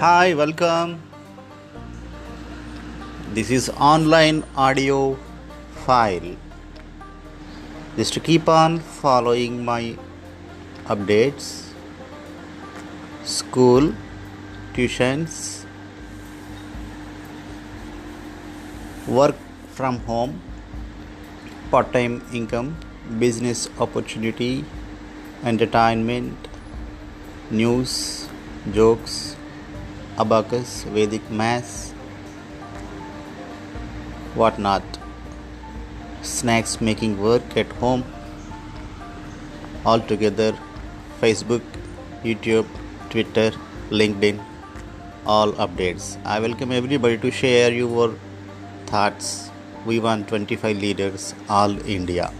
Hi, welcome. This is online audio file. Just to keep on following my updates, school, tuitions, work from home, part time income, business opportunity, entertainment, news, jokes, abacus, Vedic maths, whatnot. Snacks making work at home. All together Facebook, YouTube, Twitter, LinkedIn, all updates. I welcome everybody to share your thoughts. We want 25 leaders, all India.